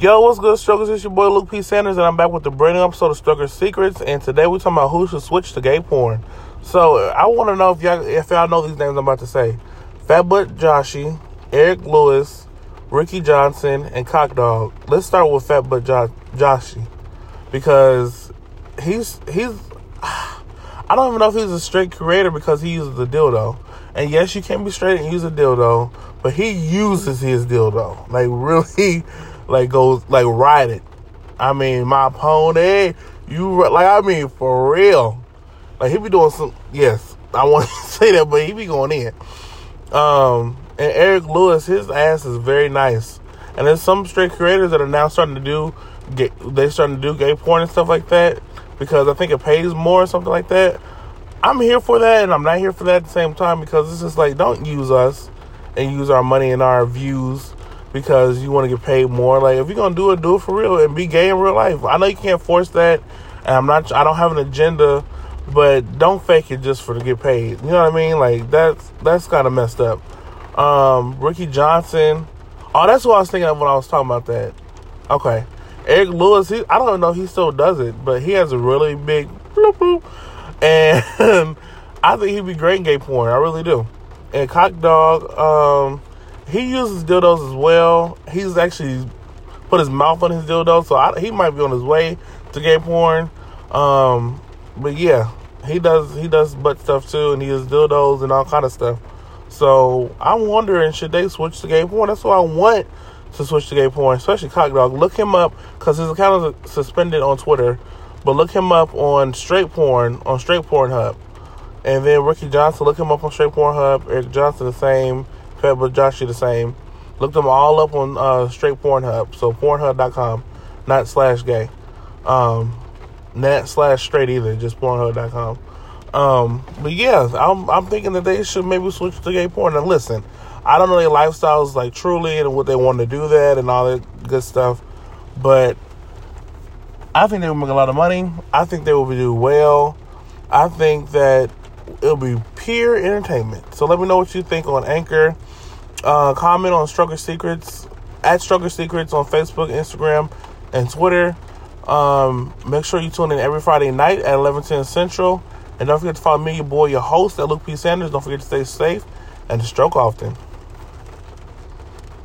Yo, what's good, Strokers? It's your boy Luke P. Sanders, and I'm back with the brand new episode of Strokers Secrets. And today we're talking about who should switch to gay porn. So I want to know if y'all if y'all know these names I'm about to say: Fatbutt Joshy, Eric Lewis, Ricky Johnson, and Cock Dog. Let's start with Fatbutt jo- Joshy because he's he's I don't even know if he's a straight creator because he uses the dildo. And yes, you can be straight and use a dildo, but he uses his dildo like really like goes like ride it. I mean, my pony, you like I mean for real. Like he be doing some. Yes, I want to say that, but he be going in. Um, and Eric Lewis, his ass is very nice. And there's some straight creators that are now starting to do. Get, they starting to do gay porn and stuff like that because I think it pays more or something like that. I'm here for that, and I'm not here for that at the same time because it's just like don't use us and use our money and our views because you want to get paid more. Like if you're gonna do it, do it for real and be gay in real life. I know you can't force that, and I'm not. I don't have an agenda, but don't fake it just for to get paid. You know what I mean? Like that's that's kind of messed up. Um, Ricky Johnson. Oh, that's what I was thinking of when I was talking about that. Okay, Eric Lewis. He, I don't know if he still does it, but he has a really big bloop, bloop, and I think he'd be great in gay porn. I really do. And Cock Dog. Um, he uses dildos as well. He's actually put his mouth on his dildo, so I, he might be on his way to gay porn. Um, but yeah, he does he does butt stuff too, and he uses dildos and all kind of stuff. So I'm wondering, should they switch to gay porn? That's what I want to switch to gay porn, especially Cock Dog. Look him up because his account is suspended on Twitter, but look him up on Straight Porn on Straight Porn Hub, and then Ricky Johnson. Look him up on Straight Porn Hub. Eric Johnson the same. Pebble Joshy the same. Look them all up on uh, Straight Pornhub. So Pornhub.com, not slash gay, um, not slash straight either. Just Pornhub.com. Um, but yeah, I'm I'm thinking that they should maybe switch to gay porn. And listen, I don't know their lifestyles like truly and what they want to do that and all that good stuff, but I think they will make a lot of money. I think they will do well. I think that it'll be pure entertainment. So let me know what you think on Anchor. Uh, comment on Stroker Secrets at Stroker Secrets on Facebook, Instagram, and Twitter. Um, make sure you tune in every Friday night at 11:10 Central, and don't forget to follow me, your boy, your host, at Luke P Sanders. Don't forget to stay safe and to stroke often.